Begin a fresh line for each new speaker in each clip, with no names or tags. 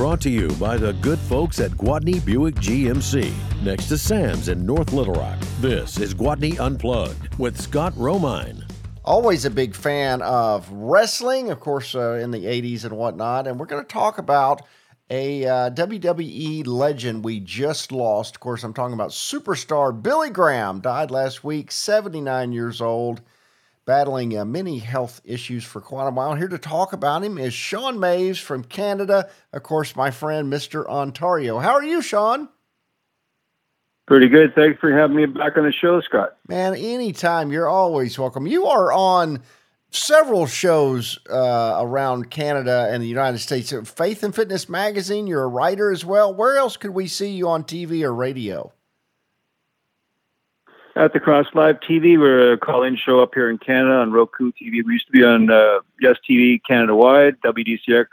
brought to you by the good folks at Gwatney Buick GMC, next to Sam's in North Little Rock. This is Gwatney Unplugged with Scott Romine.
Always a big fan of wrestling, of course, uh, in the 80s and whatnot. And we're going to talk about a uh, WWE legend we just lost. Of course, I'm talking about superstar Billy Graham, died last week, 79 years old battling uh, many health issues for quite a while. Here to talk about him is Shawn Maves from Canada. Of course, my friend, Mr. Ontario. How are you, Shawn?
Pretty good. Thanks for having me back on the show, Scott.
Man, anytime. You're always welcome. You are on several shows uh, around Canada and the United States. Faith and Fitness Magazine, you're a writer as well. Where else could we see you on TV or radio?
At the Cross Live TV. We're a call-in show up here in Canada on Roku TV. We used to be on uh, Yes TV Canada wide, WDCX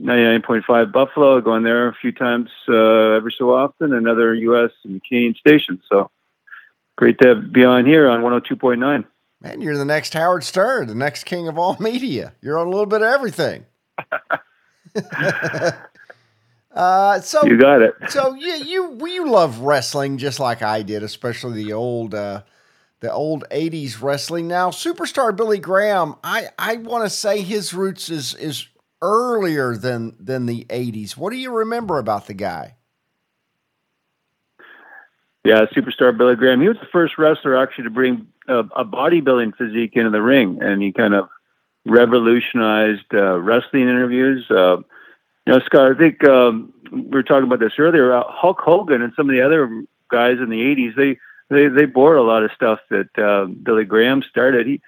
99.5 Buffalo. Going there a few times uh, every so often, and other U.S. and Canadian stations. So great to be on here on 102.9.
Man, you're the next Howard Stern, the next king of all media. You're on a little bit of everything. Uh, so
you got it.
so yeah, you you love wrestling just like I did, especially the old uh, the old '80s wrestling. Now, superstar Billy Graham, I I want to say his roots is is earlier than than the '80s. What do you remember about the guy?
Yeah, superstar Billy Graham. He was the first wrestler actually to bring a, a bodybuilding physique into the ring, and he kind of revolutionized uh, wrestling interviews. Uh, you know, Scott, I think um, we were talking about this earlier. Uh, Hulk Hogan and some of the other guys in the '80s, they they they bore a lot of stuff that uh, Billy Graham started. He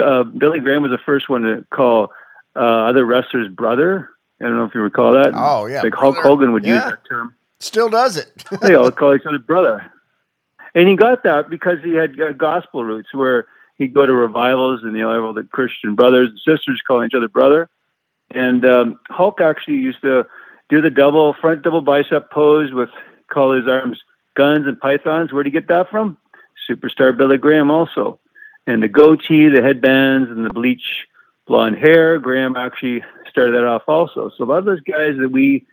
uh, Billy Graham was the first one to call uh, other wrestlers brother. I don't know if you recall that.
Oh yeah,
like brother. Hulk Hogan would yeah. use that term.
Still does it.
they all call each other brother, and he got that because he had uh, gospel roots where he'd go to revivals and you know all the Christian brothers and sisters calling each other brother. And um, Hulk actually used to do the double front double bicep pose with call his arms guns and pythons. Where'd he get that from? Superstar Billy Graham also. And the goatee, the headbands, and the bleach blonde hair. Graham actually started that off also. So a lot of those guys that we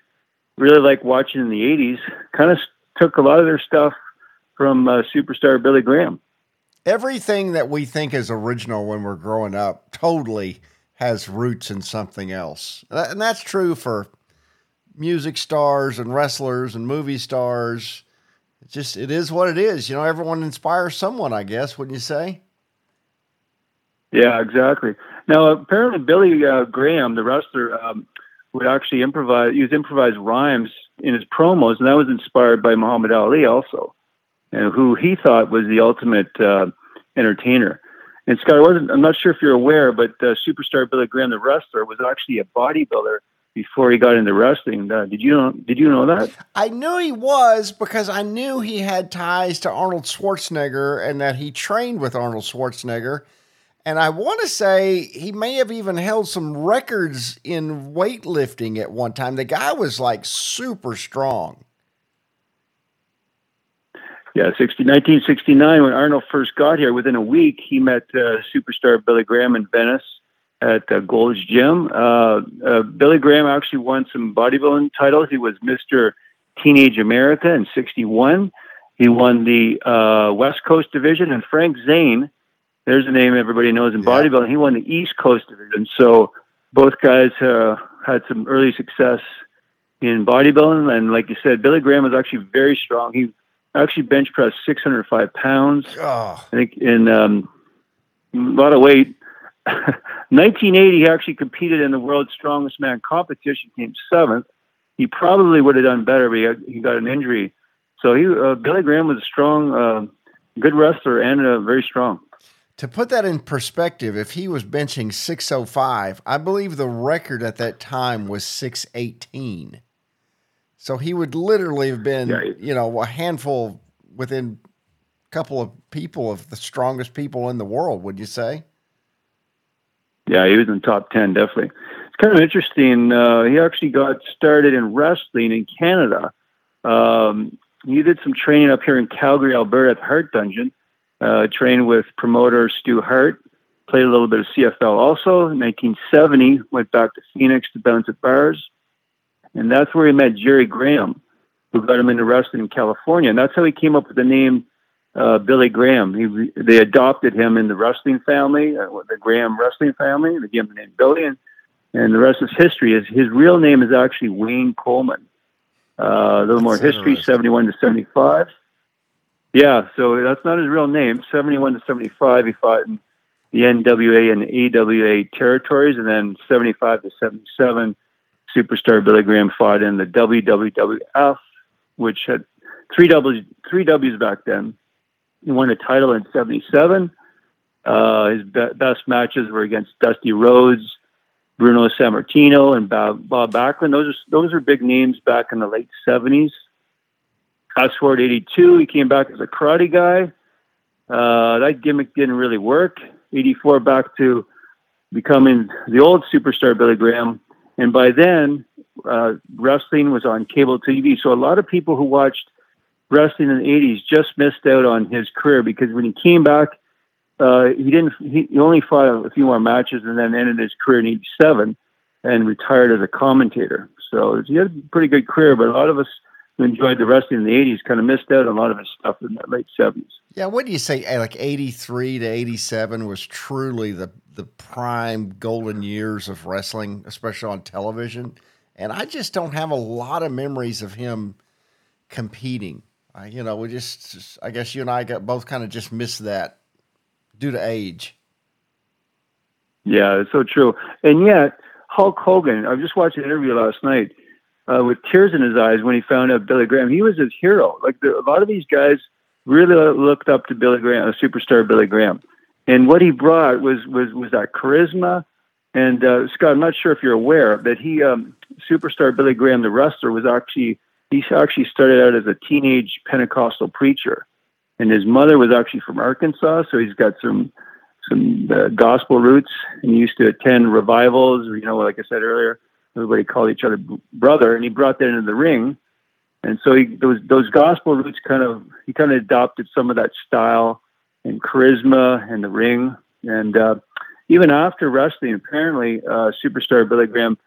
really like watching in the 80s kind of took a lot of their stuff from uh, superstar Billy Graham.
Everything that we think is original when we're growing up totally – has roots in something else. And that's true for music stars and wrestlers and movie stars. It just it is what it is. You know, everyone inspires someone, I guess, wouldn't you say?
Yeah, exactly. Now, apparently, Billy uh, Graham, the wrestler, um, would actually improvise, use improvised rhymes in his promos, and that was inspired by Muhammad Ali, also, and who he thought was the ultimate uh, entertainer. And Scott, I wasn't, I'm not sure if you're aware, but uh, superstar Billy Graham, the wrestler, was actually a bodybuilder before he got into wrestling. Uh, did you know? Did you know that?
I knew he was because I knew he had ties to Arnold Schwarzenegger and that he trained with Arnold Schwarzenegger. And I want to say he may have even held some records in weightlifting at one time. The guy was like super strong.
Yeah, 60, 1969, when Arnold first got here, within a week, he met uh, superstar Billy Graham in Venice at uh, Gold's Gym. Uh, uh, Billy Graham actually won some bodybuilding titles. He was Mr. Teenage America in 61. He won the uh, West Coast division, and Frank Zane, there's a name everybody knows in yeah. bodybuilding, he won the East Coast division. So both guys uh, had some early success in bodybuilding. And like you said, Billy Graham was actually very strong. He actually bench pressed 605 pounds. Oh. I think in um, a lot of weight. 1980, he actually competed in the world's strongest man competition, came seventh. He probably would have done better, but he got, he got an injury. So he, uh, Billy Graham was a strong, uh, good wrestler and uh, very strong.
To put that in perspective, if he was benching 605, I believe the record at that time was 618. So he would literally have been, yeah, you know, a handful within a couple of people of the strongest people in the world, would you say?
Yeah, he was in the top 10, definitely. It's kind of interesting. Uh, he actually got started in wrestling in Canada. Um, he did some training up here in Calgary, Alberta at the Hart Dungeon, uh, trained with promoter Stu Hart, played a little bit of CFL also. In 1970, went back to Phoenix to bounce at bars and that's where he met Jerry Graham, who got him into wrestling in California, and that's how he came up with the name uh, Billy Graham. He they adopted him in the wrestling family, uh, the Graham wrestling family. And they gave him the name Billy, and, and the rest is history. His his real name is actually Wayne Coleman. Uh, a little more history, seventy-one to seventy-five. Yeah, so that's not his real name. Seventy-one to seventy-five, he fought in the NWA and AWA territories, and then seventy-five to seventy-seven, superstar Billy Graham fought in the WWF, which had three W's, three W's back then he won a title in '77. Uh, his be- best matches were against Dusty Rhodes, Bruno Sammartino, and Bob, Bob Backlund. Those are those are big names back in the late '70s. Fast forward '82, he came back as a karate guy. Uh, that gimmick didn't really work. '84, back to becoming the old superstar Billy Graham, and by then, uh, wrestling was on cable TV. So a lot of people who watched wrestling in the 80s just missed out on his career because when he came back, uh, he didn't. He, he only fought a few more matches and then ended his career in '87 and retired as a commentator. So he had a pretty good career, but a lot of us who enjoyed the wrestling in the '80s kind of missed out on a lot of his stuff in the late '70s.
Yeah, what do you say? Like '83 to '87 was truly the the prime golden years of wrestling, especially on television. And I just don't have a lot of memories of him competing you know, we just, just, I guess you and I got both kind of just missed that due to age.
Yeah, it's so true. And yet, Hulk Hogan, I was just watching an interview last night uh, with tears in his eyes when he found out Billy Graham. He was his hero. Like the, a lot of these guys really looked up to Billy Graham, superstar Billy Graham. And what he brought was was was that charisma. And uh, Scott, I'm not sure if you're aware that he, um, superstar Billy Graham, the wrestler, was actually he actually started out as a teenage Pentecostal preacher, and his mother was actually from Arkansas, so he's got some some uh, gospel roots. And he used to attend revivals. You know, like I said earlier, everybody called each other brother, and he brought that into the ring. And so he, those those gospel roots kind of he kind of adopted some of that style and charisma and the ring. And uh, even after wrestling, apparently, uh, superstar Billy Graham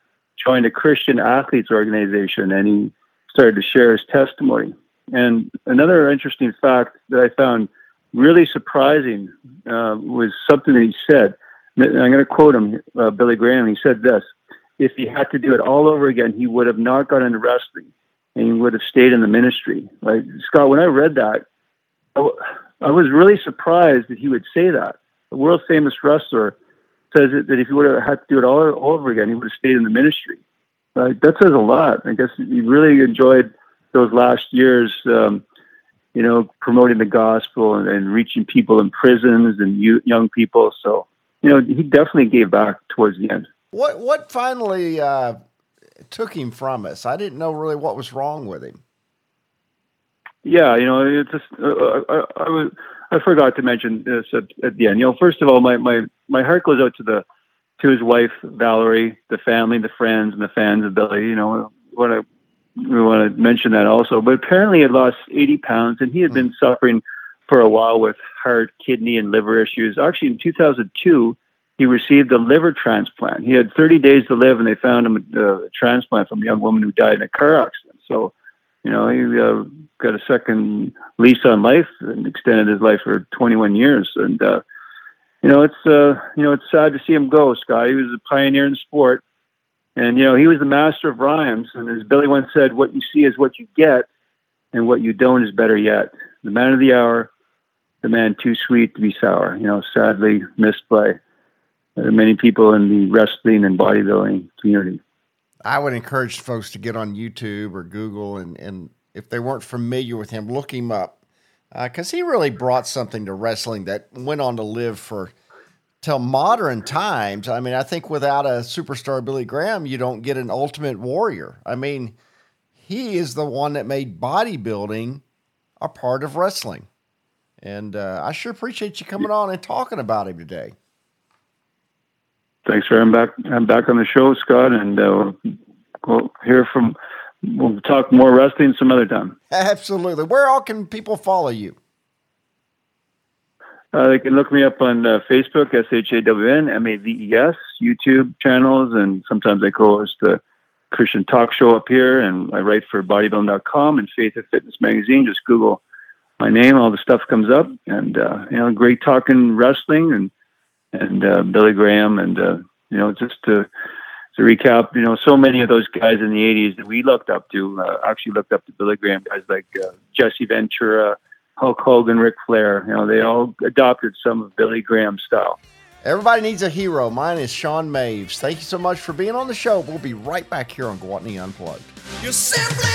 joined a Christian athletes organization, and he started to share his testimony. And another interesting fact that I found really surprising uh, was something that he said. I'm going to quote him, uh, Billy Graham. He said this If he had to do it all over again, he would have not got into wrestling and he would have stayed in the ministry. Like, Scott, when I read that, I, w- I was really surprised that he would say that. A world famous wrestler says that if he would have had to do it all, all over again, he would have stayed in the ministry. Like, that says a lot. I guess you really enjoyed those last years, um, you know, promoting the gospel and, and reaching people in prisons and you, young people. So, you know, he definitely gave back towards the end.
What what finally uh, took him from us? I didn't know really what was wrong with him.
Yeah, you know, it's just uh, uh I, I, was I forgot to mention this at, at the end. You know, first of all, my my my heart goes out to the to his wife Valerie, the family, the friends, and the fans of Billy. You know, want to we want to mention that also. But apparently, he had lost 80 pounds, and he had been suffering for a while with heart, kidney, and liver issues. Actually, in 2002, he received a liver transplant. He had 30 days to live, and they found him a, a transplant from a young woman who died in a car accident. So, you know, he uh, got a second lease on life and extended his life for 21 years. And uh, you know, it's uh, you know, it's sad to see him go, Scott. He was a pioneer in sport, and you know, he was the master of rhymes. And as Billy once said, "What you see is what you get, and what you don't is better yet." The man of the hour, the man too sweet to be sour. You know, sadly missed by uh, many people in the wrestling and bodybuilding community.
I would encourage folks to get on YouTube or Google, and and if they weren't familiar with him, look him up because uh, he really brought something to wrestling that went on to live for till modern times. I mean, I think without a superstar Billy Graham, you don't get an Ultimate Warrior. I mean, he is the one that made bodybuilding a part of wrestling, and uh, I sure appreciate you coming on and talking about him today.
Thanks for having back. I'm back on the show, Scott, and uh, we'll hear from we'll talk more wrestling some other time.
Absolutely. Where all can people follow you?
Uh, they can look me up on uh, Facebook, S H A W N M A V E S, YouTube channels, and sometimes I co-host the Christian talk show up here, and I write for bodybuilding.com and Faith of Fitness magazine. Just Google my name, all the stuff comes up, and uh, you know, great talking wrestling and and uh, Billy Graham, and uh, you know, just to to recap, you know, so many of those guys in the '80s that we looked up to, uh, actually looked up to Billy Graham, guys like uh, Jesse Ventura, Hulk Hogan, Ric Flair. You know, they all adopted some of Billy Graham's style.
Everybody needs a hero. Mine is Shawn Maves. Thank you so much for being on the show. We'll be right back here on Gwatney Unplugged. You simply